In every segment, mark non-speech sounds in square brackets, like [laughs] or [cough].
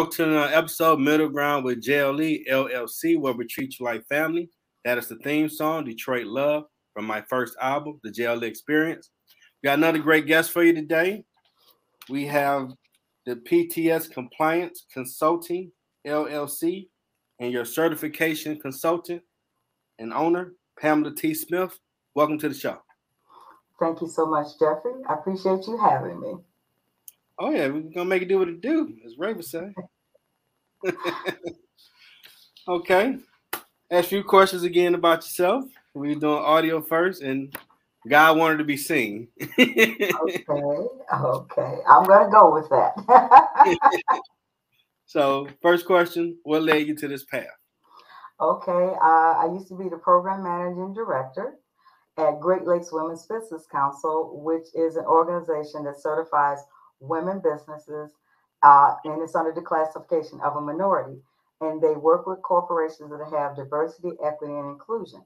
Welcome to another episode, Middle Ground with JLE LLC, where we treat you like family. That is the theme song, Detroit Love, from my first album, The JLE Experience. We got another great guest for you today. We have the PTS Compliance Consulting LLC and your certification consultant and owner, Pamela T. Smith. Welcome to the show. Thank you so much, Jeffrey. I appreciate you having me. Oh yeah, we're gonna make it do what it do, as Ray would say. [laughs] okay. Ask a few questions again about yourself. We're doing audio first, and God wanted to be seen. [laughs] okay, okay. I'm gonna go with that. [laughs] so, first question: What led you to this path? Okay, uh, I used to be the program managing director at Great Lakes Women's Business Council, which is an organization that certifies women businesses, uh, and it's under the classification of a minority. And they work with corporations that have diversity, equity, and inclusion.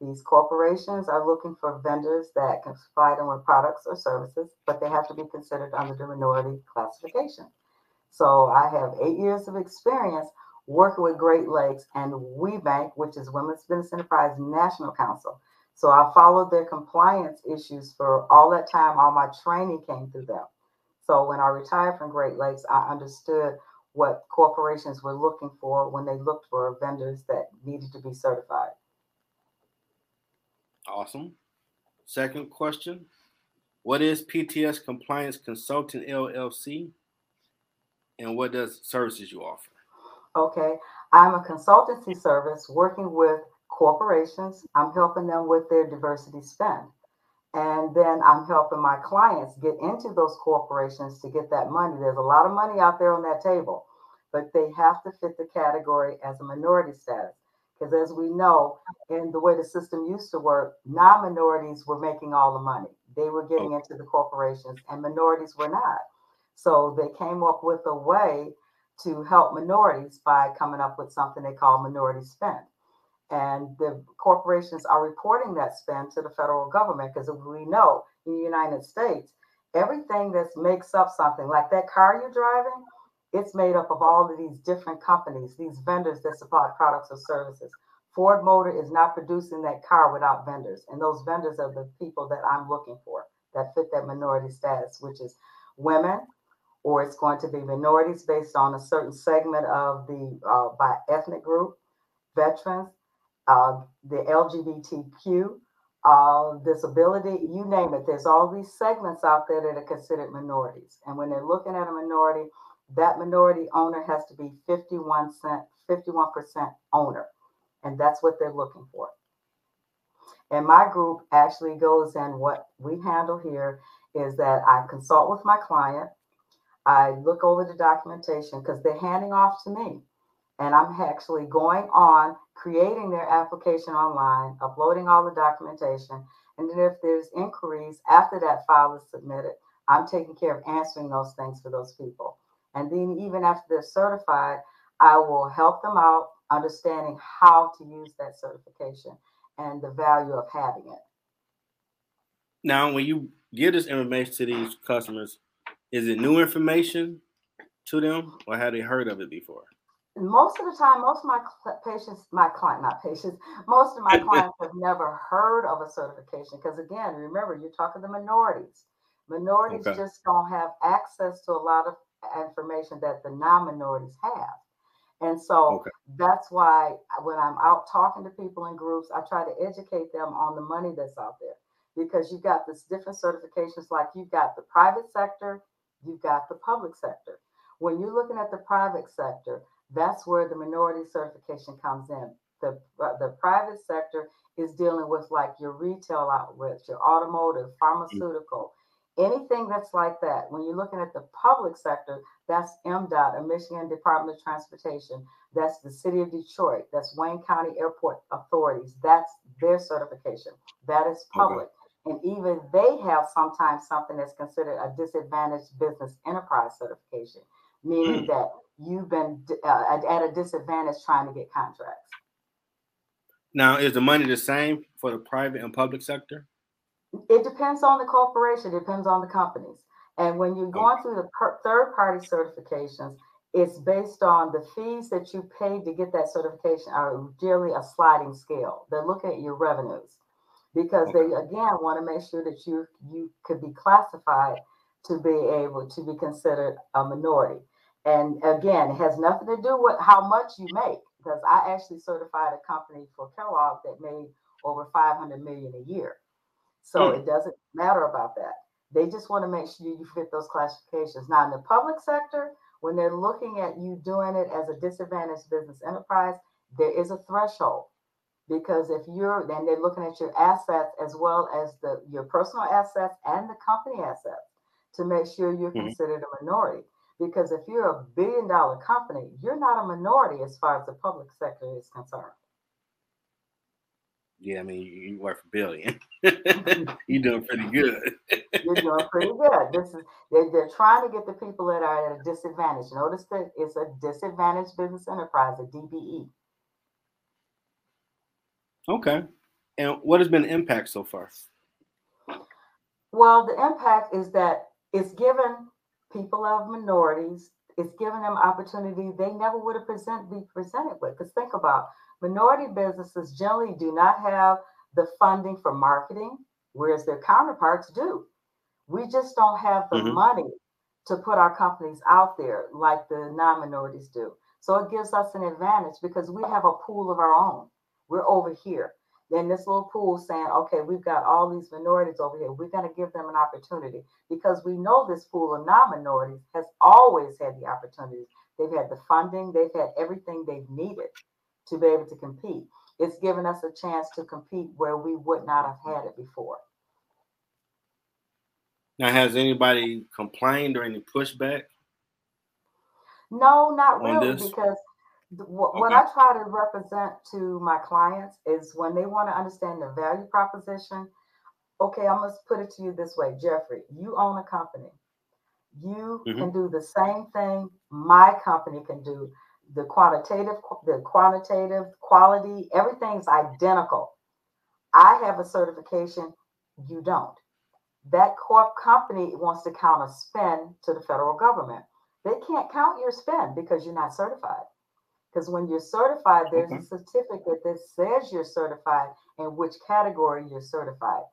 These corporations are looking for vendors that can supply them with products or services, but they have to be considered under the minority classification. So I have eight years of experience working with Great Lakes and WBENC, which is Women's Business Enterprise National Council. So I followed their compliance issues for all that time. All my training came through them. So when I retired from Great Lakes, I understood what corporations were looking for when they looked for vendors that needed to be certified. Awesome. Second question What is PTS Compliance Consulting LLC and what does services you offer? Okay, I'm a consultancy service working with corporations. I'm helping them with their diversity spend. And then I'm helping my clients get into those corporations to get that money. There's a lot of money out there on that table, but they have to fit the category as a minority status. Because as we know, in the way the system used to work, non minorities were making all the money. They were getting into the corporations, and minorities were not. So they came up with a way to help minorities by coming up with something they call minority spend and the corporations are reporting that spend to the federal government because we know in the United States, everything that makes up something like that car you're driving, it's made up of all of these different companies, these vendors that supply products or services. Ford Motor is not producing that car without vendors, and those vendors are the people that I'm looking for that fit that minority status, which is women, or it's going to be minorities based on a certain segment of the uh, by ethnic group, veterans, uh, the LGBTQ, uh, disability, you name it. There's all these segments out there that are considered minorities. And when they're looking at a minority, that minority owner has to be 51 cent, 51% owner. And that's what they're looking for. And my group actually goes in what we handle here is that I consult with my client. I look over the documentation because they're handing off to me. And I'm actually going on creating their application online, uploading all the documentation. And then if there's inquiries after that file is submitted, I'm taking care of answering those things for those people. And then even after they're certified, I will help them out understanding how to use that certification and the value of having it. Now, when you give this information to these customers, is it new information to them or have they heard of it before? Most of the time, most of my patients, my client, not patients, most of my [laughs] clients have never heard of a certification because, again, remember, you're talking to minorities. Minorities okay. just don't have access to a lot of information that the non minorities have. And so okay. that's why when I'm out talking to people in groups, I try to educate them on the money that's out there because you've got this different certifications like you've got the private sector, you've got the public sector. When you're looking at the private sector, that's where the minority certification comes in. The, uh, the private sector is dealing with like your retail outlets, your automotive, pharmaceutical, anything that's like that. When you're looking at the public sector, that's MDOT, a Michigan Department of Transportation. That's the city of Detroit. That's Wayne County Airport Authorities. That's their certification. That is public. Okay. And even they have sometimes something that's considered a disadvantaged business enterprise certification, meaning mm. that you've been uh, at a disadvantage trying to get contracts. Now, is the money the same for the private and public sector? It depends on the corporation, it depends on the companies. And when you're going through the per- third party certifications, it's based on the fees that you paid to get that certification are generally a sliding scale. They're looking at your revenues because okay. they again want to make sure that you you could be classified to be able to be considered a minority. And again, it has nothing to do with how much you make because I actually certified a company for Kellogg that made over 500 million a year. So mm. it doesn't matter about that. They just want to make sure you fit those classifications. Now, in the public sector, when they're looking at you doing it as a disadvantaged business enterprise, there is a threshold because if you're then they're looking at your assets as well as the your personal assets and the company assets to make sure you're mm-hmm. considered a minority. Because if you're a billion dollar company, you're not a minority as far as the public sector is concerned. Yeah, I mean, you're worth a billion. [laughs] you're doing pretty good. you're doing pretty good. This is they're, they're trying to get the people that are at a disadvantage. Notice that it's a disadvantaged business enterprise, a DBE. Okay. And what has been the impact so far? Well, the impact is that it's given people of minorities, it's giving them opportunity they never would have present, be presented with. Because think about minority businesses generally do not have the funding for marketing, whereas their counterparts do. We just don't have the mm-hmm. money to put our companies out there like the non minorities do. So it gives us an advantage because we have a pool of our own. We're over here. Then this little pool saying, okay, we've got all these minorities over here. We're going to give them an opportunity because we know this pool of non minorities has always had the opportunities. They've had the funding, they've had everything they've needed to be able to compete. It's given us a chance to compete where we would not have had it before. Now, has anybody complained or any pushback? No, not really, because what, okay. I try to represent to my clients is when they want to understand the value proposition. Okay, I must put it to you this way, Jeffrey. You own a company. You mm-hmm. can do the same thing my company can do. The quantitative, the quantitative quality, everything's identical. I have a certification. You don't. That corp company wants to count a spend to the federal government. They can't count your spend because you're not certified. Because when you're certified, there's a mm-hmm. certificate that says you're certified and which category you're certified.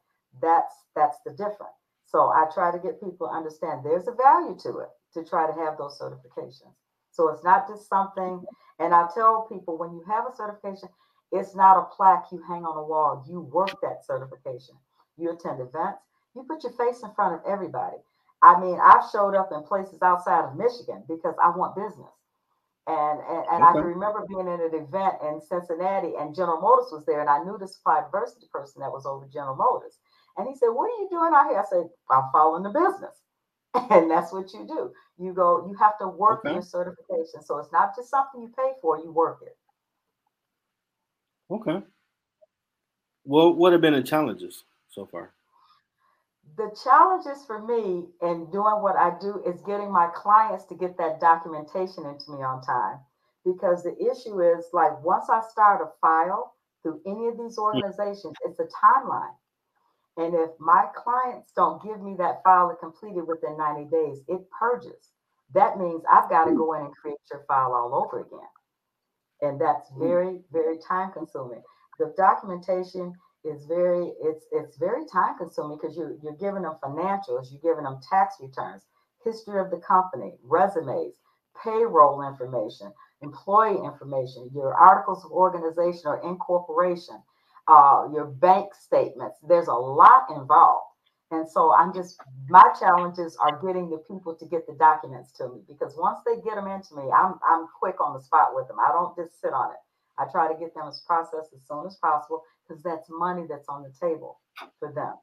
That's that's the difference. So I try to get people to understand there's a value to it to try to have those certifications. So it's not just something, and I tell people when you have a certification, it's not a plaque you hang on a wall. You work that certification. You attend events, you put your face in front of everybody. I mean, I've showed up in places outside of Michigan because I want business. And and, and okay. I can remember being in an event in Cincinnati and General Motors was there, and I knew the supply diversity person that was over General Motors. And he said, What are you doing out here? I said, I'm following the business. [laughs] And that's what you do. You go, you have to work okay. your certification. So it's not just something you pay for, you work it. Okay. Well, what have been the challenges so far? The challenges for me in doing what I do is getting my clients to get that documentation into me on time. Because the issue is like once I start a file through any of these organizations, it's a timeline. And if my clients don't give me that file completed within 90 days, it purges. That means I've got to go in and create your file all over again. And that's hmm. very, very time consuming. The documentation is very it's it's very time consuming because you're you're giving them financials, you're giving them tax returns, history of the company, resumes, payroll information, employee information, your articles of organization or incorporation, uh, your bank statements. There's a lot involved. And so I'm just my challenges are getting the people to get the documents to me because once they get them into me, I'm I'm quick on the spot with them. I don't just sit on it. I try to get them as processed as soon as possible because that's money that's on the table for them.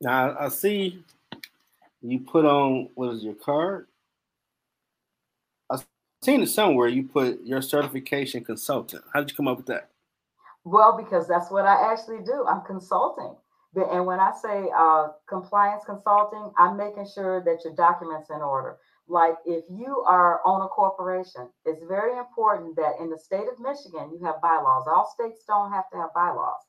Now I see you put on what is your card? I've seen it somewhere. You put your certification consultant. How did you come up with that? Well, because that's what I actually do. I'm consulting. And when I say uh, compliance consulting, I'm making sure that your documents in order. Like if you are on a corporation, it's very important that in the state of Michigan, you have bylaws. All states don't have to have bylaws.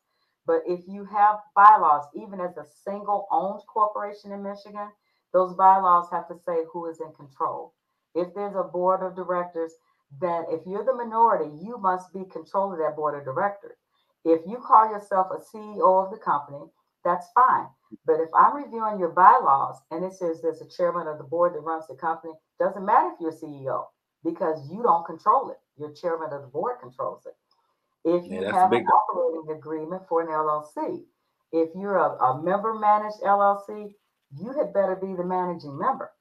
But if you have bylaws, even as a single owned corporation in Michigan, those bylaws have to say who is in control. if there's a board of directors, then if you're the minority, you must be control of that board of directors. If you call yourself a CEO of the company, that's fine. But if I'm reviewing your bylaws and it says there's a chairman of the board that runs the company, doesn't matter if you're CEO because you don't control it. Your chairman of the board controls it. If you yeah, have an operating agreement for an LLC, if you're a, a member managed LLC, you had better be the managing member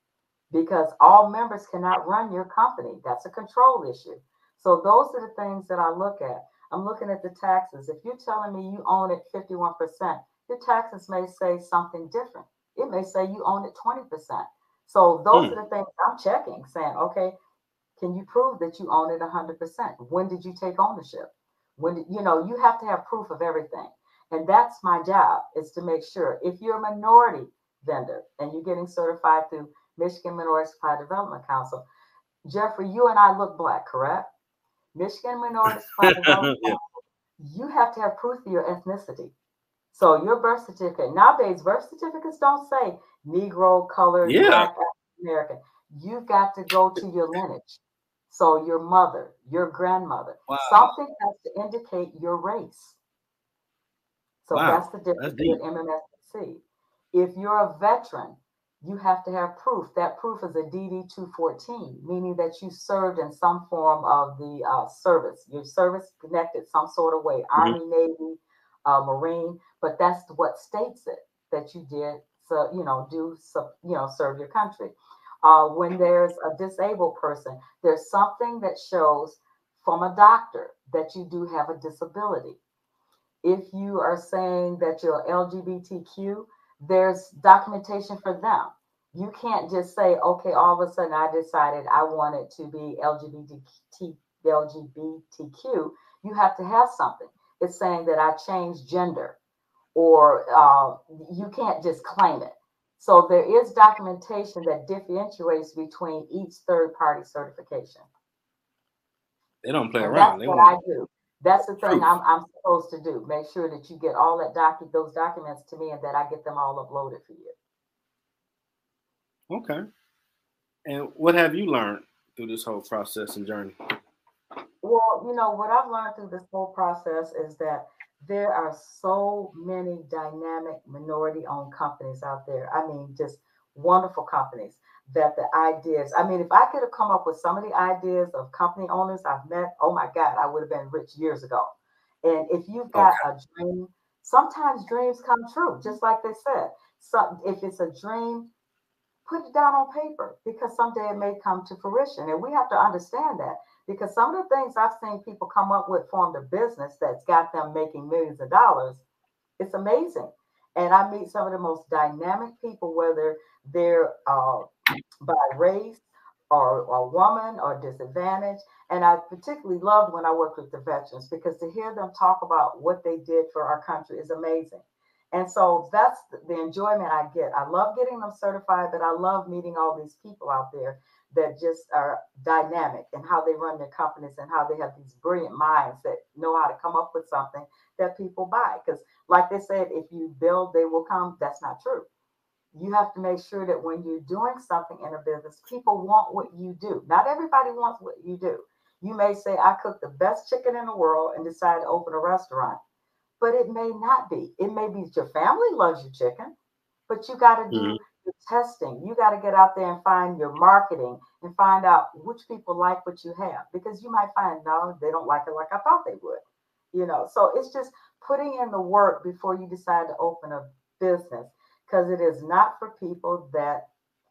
because all members cannot run your company. That's a control issue. So those are the things that I look at. I'm looking at the taxes. If you're telling me you own it 51%, your taxes may say something different. It may say you own it 20%. So those hmm. are the things I'm checking, saying, okay, can you prove that you own it 100%? When did you take ownership? When did, you know, you have to have proof of everything. And that's my job is to make sure if you're a minority vendor and you're getting certified through Michigan Minority Supply Development Council, Jeffrey, you and I look black, correct? Michigan Minority [laughs] Supply Development. Council, you have to have proof of your ethnicity. So your birth certificate nowadays, birth certificates don't say Negro, colored, yeah. American. You've got to go to your lineage. So your mother, your grandmother, wow. something has to indicate your race. So wow. that's the difference with MMSC. If you're a veteran, you have to have proof. That proof is a DD 214, meaning that you served in some form of the uh, service. Your service connected some sort of way, mm-hmm. Army, Navy, uh, Marine, but that's what states it that you did. So you know, do so, you know serve your country. Uh, when there's a disabled person, there's something that shows from a doctor that you do have a disability. If you are saying that you're LGBTQ, there's documentation for them. You can't just say, okay, all of a sudden I decided I wanted to be LGBT, LGBTQ. You have to have something. It's saying that I changed gender, or uh, you can't just claim it. So there is documentation that differentiates between each third party certification. They don't play and around. That's what I do. That's the thing I'm, I'm supposed to do. Make sure that you get all that docu- those documents to me and that I get them all uploaded for you. Okay. And what have you learned through this whole process and journey? Well, you know, what I've learned through this whole process is that there are so many dynamic minority owned companies out there. I mean, just wonderful companies that the ideas, I mean, if I could have come up with some of the ideas of company owners I've met, oh my God, I would have been rich years ago. And if you've got okay. a dream, sometimes dreams come true, just like they said. So if it's a dream, put it down on paper because someday it may come to fruition. And we have to understand that because some of the things I've seen people come up with formed a business that's got them making millions of dollars. It's amazing. And I meet some of the most dynamic people, whether they're uh, by race or a woman or disadvantaged. And I particularly loved when I worked with the veterans because to hear them talk about what they did for our country is amazing. And so that's the enjoyment I get. I love getting them certified, but I love meeting all these people out there that just are dynamic and how they run their companies and how they have these brilliant minds that know how to come up with something that people buy. Because, like they said, if you build, they will come. That's not true. You have to make sure that when you're doing something in a business, people want what you do. Not everybody wants what you do. You may say, I cook the best chicken in the world and decide to open a restaurant, but it may not be. It may be your family loves your chicken, but you got to do mm-hmm testing. You got to get out there and find your marketing and find out which people like what you have because you might find no, they don't like it like I thought they would. You know, so it's just putting in the work before you decide to open a business because it is not for people that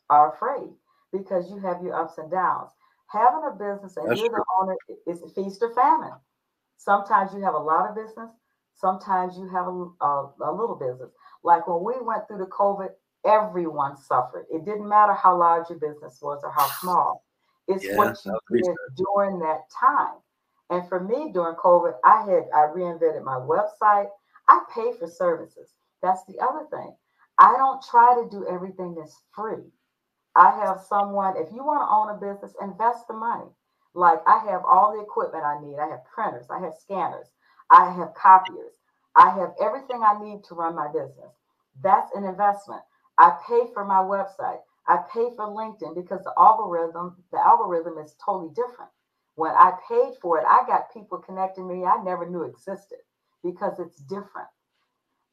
are afraid because you have your ups and downs. Having a business and That's you're true. the owner is feast or famine. Sometimes you have a lot of business, sometimes you have a, a, a little business. Like when we went through the COVID, everyone suffered. It didn't matter how large your business was or how small. It's yeah, what you did during that time. And for me during COVID, I had I reinvented my website. I pay for services. That's the other thing. I don't try to do everything that's free. I have someone, if you want to own a business, invest the money. Like I have all the equipment I need. I have printers, I have scanners, I have copiers, I have everything I need to run my business. That's an investment. I pay for my website. I pay for LinkedIn because the algorithm, the algorithm is totally different. When I paid for it, I got people connecting me I never knew existed because it's different.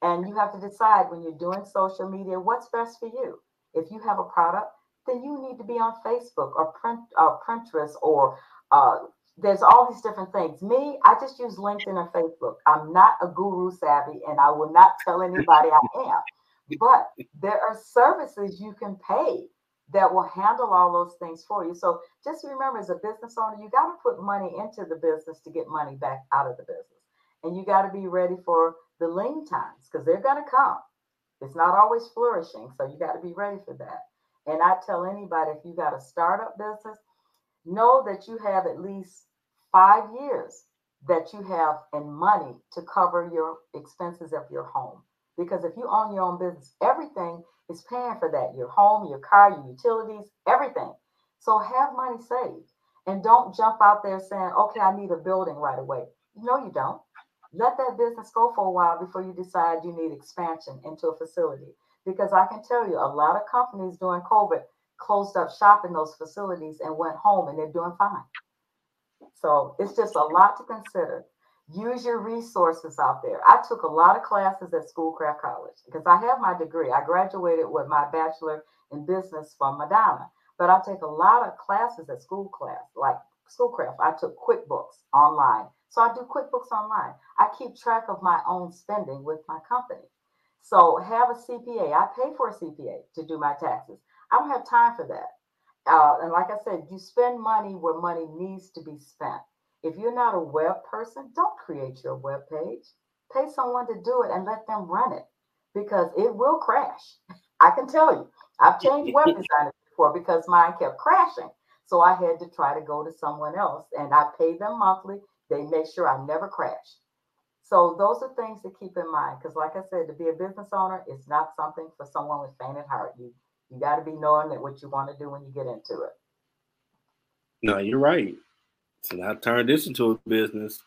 And you have to decide when you're doing social media what's best for you. If you have a product, then you need to be on Facebook or print or Pinterest or uh, there's all these different things. Me, I just use LinkedIn and Facebook. I'm not a guru savvy and I will not tell anybody I am. But there are services you can pay that will handle all those things for you. So just remember, as a business owner, you got to put money into the business to get money back out of the business. And you got to be ready for the lean times because they're going to come. It's not always flourishing. So you got to be ready for that. And I tell anybody if you got a startup business, know that you have at least five years that you have in money to cover your expenses of your home. Because if you own your own business, everything is paying for that your home, your car, your utilities, everything. So have money saved and don't jump out there saying, okay, I need a building right away. No, you don't. Let that business go for a while before you decide you need expansion into a facility. Because I can tell you, a lot of companies during COVID closed up shop in those facilities and went home and they're doing fine. So it's just a lot to consider. Use your resources out there. I took a lot of classes at Schoolcraft College because I have my degree. I graduated with my bachelor in business from Madonna, but I take a lot of classes at school class, like Schoolcraft. I took QuickBooks online. So I do QuickBooks online. I keep track of my own spending with my company. So have a CPA. I pay for a CPA to do my taxes. I don't have time for that. Uh, and like I said, you spend money where money needs to be spent. If you're not a web person, don't create your web page. Pay someone to do it and let them run it because it will crash. [laughs] I can tell you. I've changed web [laughs] designers before because mine kept crashing. So I had to try to go to someone else and I pay them monthly. They make sure I never crash. So those are things to keep in mind because, like I said, to be a business owner is not something for someone with faint at heart. You you got to be knowing that what you want to do when you get into it. No, you're right. So now turn this into a business.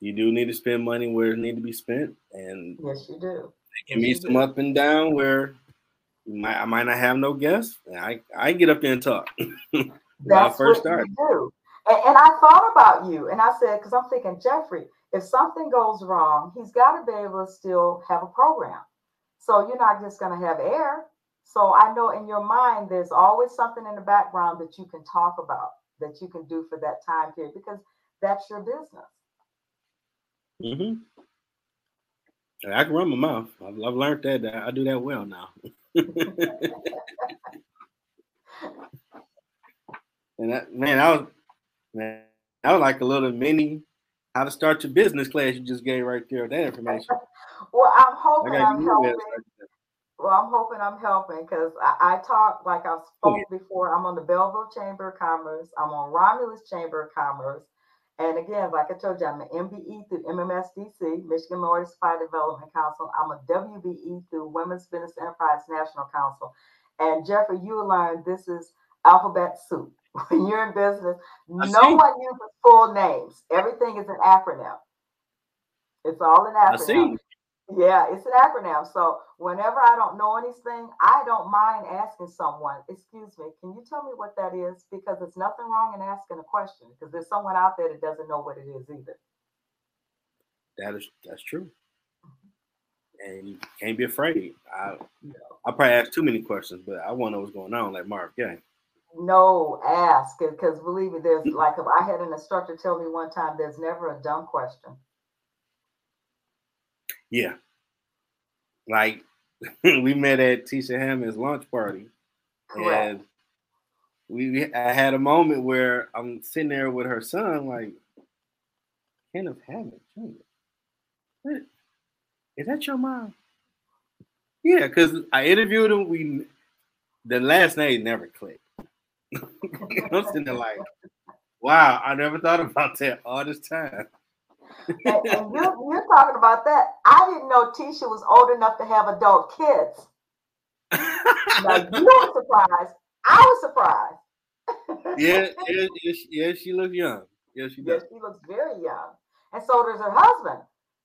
You do need to spend money where it need to be spent, and yes, you do. Give me some do. up and down where might, I might not have no guests. I I get up there and talk. [laughs] That's first started. you do. And, and I thought about you, and I said, because I'm thinking, Jeffrey, if something goes wrong, he's got to be able to still have a program. So you're not just going to have air. So I know in your mind, there's always something in the background that you can talk about, that you can do for that time period, because that's your business. Mm-hmm. I can run my mouth. I've, I've learned that, I do that well now. [laughs] and that, man, I was man, I was like a little mini how to start your business class you just gave right there. That information. [laughs] well, I'm hoping I'm helping. Well, I'm hoping I'm helping because I, I, talk like I spoke oh, yeah. before. I'm on the Belleville Chamber of Commerce. I'm on Romulus Chamber of Commerce. And again, like I told you, I'm an MBE through MMSDC, Michigan Minority Supply Development Council. I'm a WBE through Women's Business Enterprise National Council. And Jeffrey, you will learn this is alphabet soup. When [laughs] you're in business, no one uses full names. Everything is an acronym. It's all an acronym. Yeah, it's an acronym. So whenever I don't know anything, I don't mind asking someone, excuse me, can you tell me what that is? Because there's nothing wrong in asking a question because there's someone out there that doesn't know what it is either. That is that's true. Mm-hmm. And you can't be afraid. I I probably ask too many questions, but I want to know what's going on, like Mark. Yeah. No, ask because believe me, there's like if I had an instructor tell me one time, there's never a dumb question. Yeah. Like [laughs] we met at Tisha Hammond's lunch party. Correct. And we I had a moment where I'm sitting there with her son, like, Kenneth Hammond Jr. Is that your mom? Yeah, because I interviewed him. We the last name never clicked. [laughs] I'm sitting there like, wow, I never thought about that all this time and, and you're, you're, talking about that. I didn't know Tisha was old enough to have adult kids. now, you [laughs] were surprised. I was surprised. yeah, [laughs] yeah, yeah, she, yeah, she looks young. Yeah, she does. Yeah, she looks very young. And so does her husband.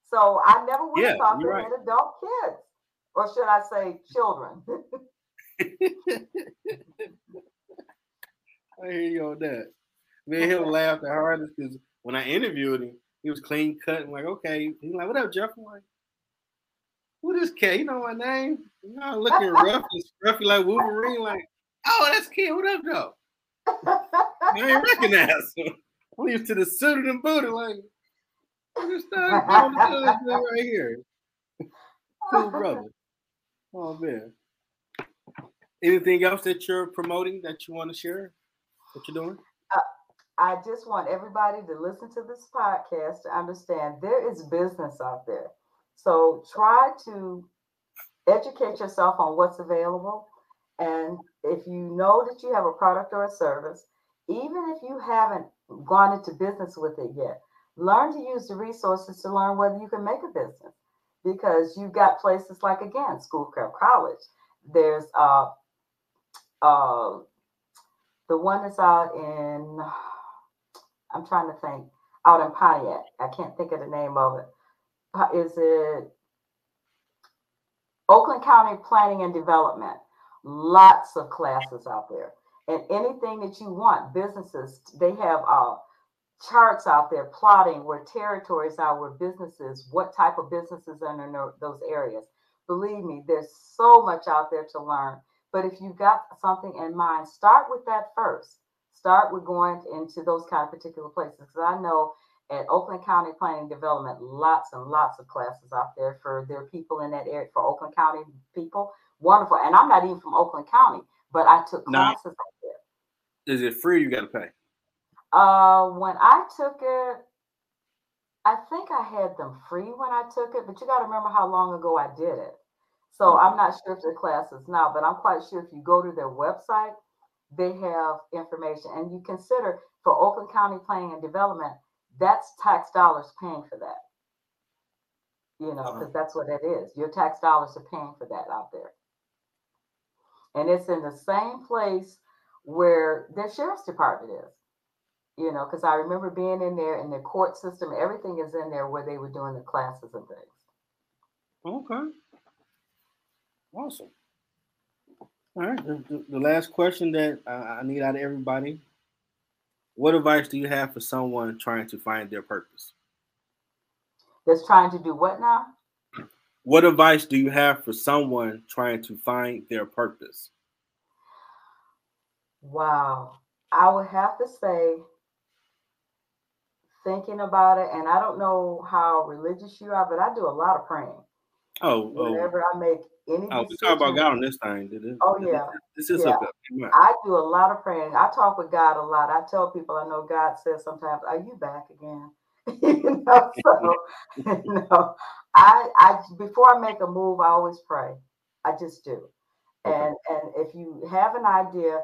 So I never would have yeah, thought they right. had adult kids. Or should I say children? [laughs] I hear you on that. Man, he'll laugh the hardest because when I interviewed him, he was clean cut. I'm like, okay. He's like, what up, Jeff? I'm like, who this cat? You know my name? You know, looking rough [laughs] and scruffy like Wolverine. Like, oh, that's kid. What up, though? [laughs] I ain't recognize him. I'm used to the suited and booted. Like, this stuff right here. Cool brother. Oh man. Anything else that you're promoting that you want to share? What you're doing? I just want everybody to listen to this podcast to understand there is business out there. So try to educate yourself on what's available. And if you know that you have a product or a service, even if you haven't gone into business with it yet, learn to use the resources to learn whether you can make a business because you've got places like again schoolcraft college there's uh uh the one that's out in i'm trying to think out in pontiac i can't think of the name of it is it oakland county planning and development lots of classes out there and anything that you want businesses they have uh charts out there plotting where territories are, where businesses, what type of businesses are in those areas. Believe me, there's so much out there to learn. But if you've got something in mind, start with that first. Start with going into those kind of particular places. Because I know at Oakland County Planning Development, lots and lots of classes out there for their people in that area, for Oakland County people. Wonderful. And I'm not even from Oakland County, but I took classes out there. Is it free? You got to pay. Uh, when I took it, I think I had them free when I took it, but you got to remember how long ago I did it. So I'm not sure if the classes now, but I'm quite sure if you go to their website, they have information. And you consider for Oakland County Planning and Development, that's tax dollars paying for that. You know, because uh-huh. that's what it is. Your tax dollars are paying for that out there. And it's in the same place where the sheriff's department is you know, because I remember being in there in the court system, everything is in there where they were doing the classes and things. Okay. Awesome. All right. The, the last question that I need out of everybody What advice do you have for someone trying to find their purpose? That's trying to do what now? What advice do you have for someone trying to find their purpose? Wow. I would have to say thinking about it, and I don't know how religious you are, but I do a lot of praying. Oh, oh. whenever oh. I make any. Oh, we talk about God on this thing, did it? Oh yeah, this is yeah. I do a lot of praying. I talk with God a lot. I tell people I know God says sometimes, "Are you back again?" [laughs] you know, [laughs] so [laughs] you know, I I before I make a move, I always pray. I just do. Okay. And and if you have an idea,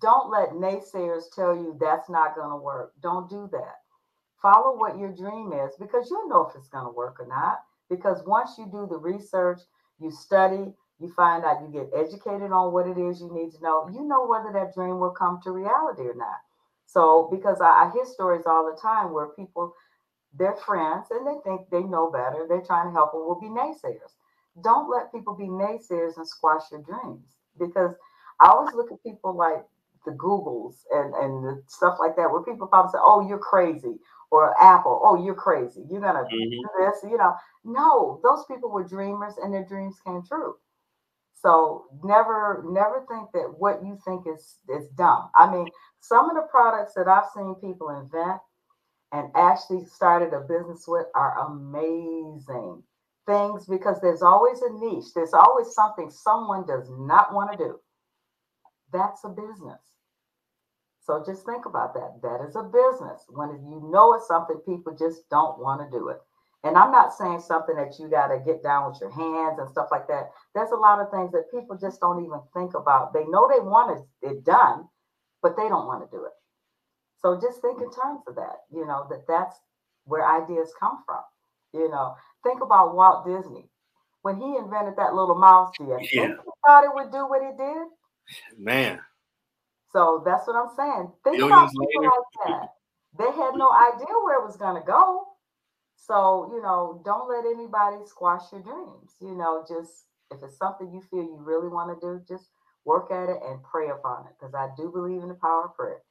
don't let naysayers tell you that's not going to work. Don't do that follow what your dream is because you'll know if it's going to work or not. Because once you do the research, you study, you find out, you get educated on what it is you need to know, you know whether that dream will come to reality or not. So, because I, I hear stories all the time where people, they're friends and they think they know better, they're trying to help them, will be naysayers. Don't let people be naysayers and squash your dreams because I always look at people like the Googles and, and stuff like that, where people probably say, Oh, you're crazy, or Apple, oh, you're crazy. You're gonna mm-hmm. do this, you know. No, those people were dreamers and their dreams came true. So never, never think that what you think is is dumb. I mean, some of the products that I've seen people invent and actually started a business with are amazing things because there's always a niche. There's always something someone does not want to do. That's a business. So just think about that. That is a business. When you know it's something, people just don't want to do it. And I'm not saying something that you got to get down with your hands and stuff like that. There's a lot of things that people just don't even think about. They know they want it done, but they don't want to do it. So just think in terms of that, you know, that that's where ideas come from. You know, think about Walt Disney. When he invented that little mouse, you yeah. thought it would do what it did? Man, so that's what I'm saying. Think about people like that. They had no idea where it was going to go. So, you know, don't let anybody squash your dreams. You know, just if it's something you feel you really want to do, just work at it and pray upon it because I do believe in the power of prayer.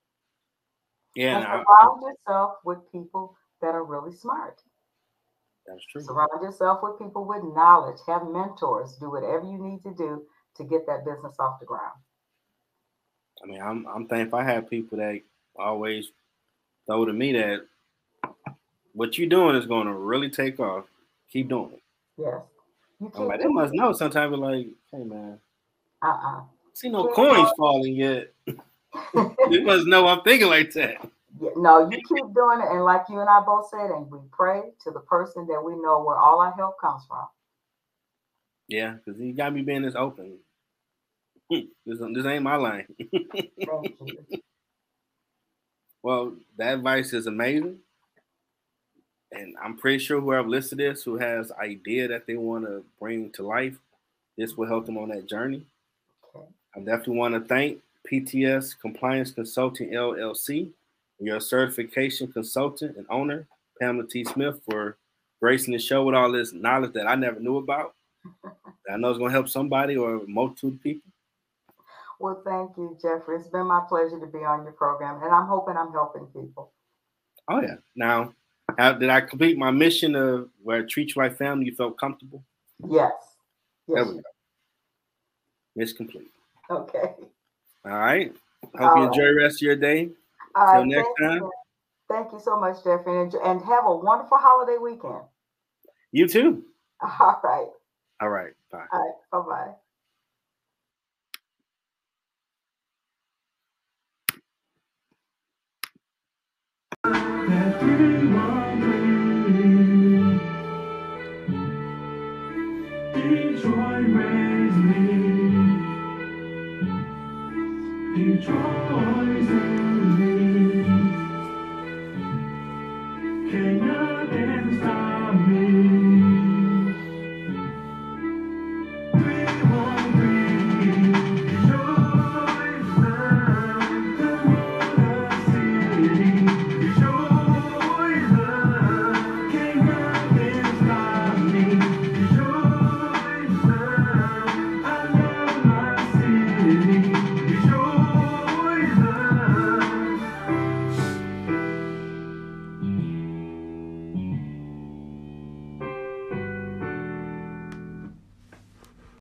Yeah, and and I- surround yourself with people that are really smart. that's true. Surround yourself with people with knowledge. Have mentors. Do whatever you need to do to get that business off the ground. I mean, I'm I'm thankful I have people that always throw to me that what you're doing is going to really take off. Keep doing it. Yeah. You I'm like, they must know. Sometimes we're like, hey man, uh-uh. see no Keep coins going. falling yet. [laughs] they must know I'm thinking like that. Yeah, no, you keep doing it. And like you and I both said, and we pray to the person that we know where all our help comes from. Yeah, because you got me being this open. [laughs] This, this ain't my line. [laughs] Well, that advice is amazing. And I'm pretty sure whoever listed this, who has idea that they want to bring to life, this will help them on that journey. I definitely want to thank PTS Compliance Consulting LLC, your certification consultant and owner, Pamela T. Smith, for gracing the show with all this knowledge that I never knew about. I know it's going to help somebody or of people. Well, thank you, Jeffrey. It's been my pleasure to be on your program, and I'm hoping I'm helping people. Oh, yeah. Now, how, did I complete my mission of where I treat you like family? You felt comfortable? Yes. There Yes. we go. Mission complete. Okay. All right. Hope All you right. enjoy the rest of your day. All right. next thank time. You. Thank you so much, Jeffrey, and, and have a wonderful holiday weekend. You too. [laughs] All right. All right. Bye. All right. Bye bye. that dream of me. Detroit raised me. Detroit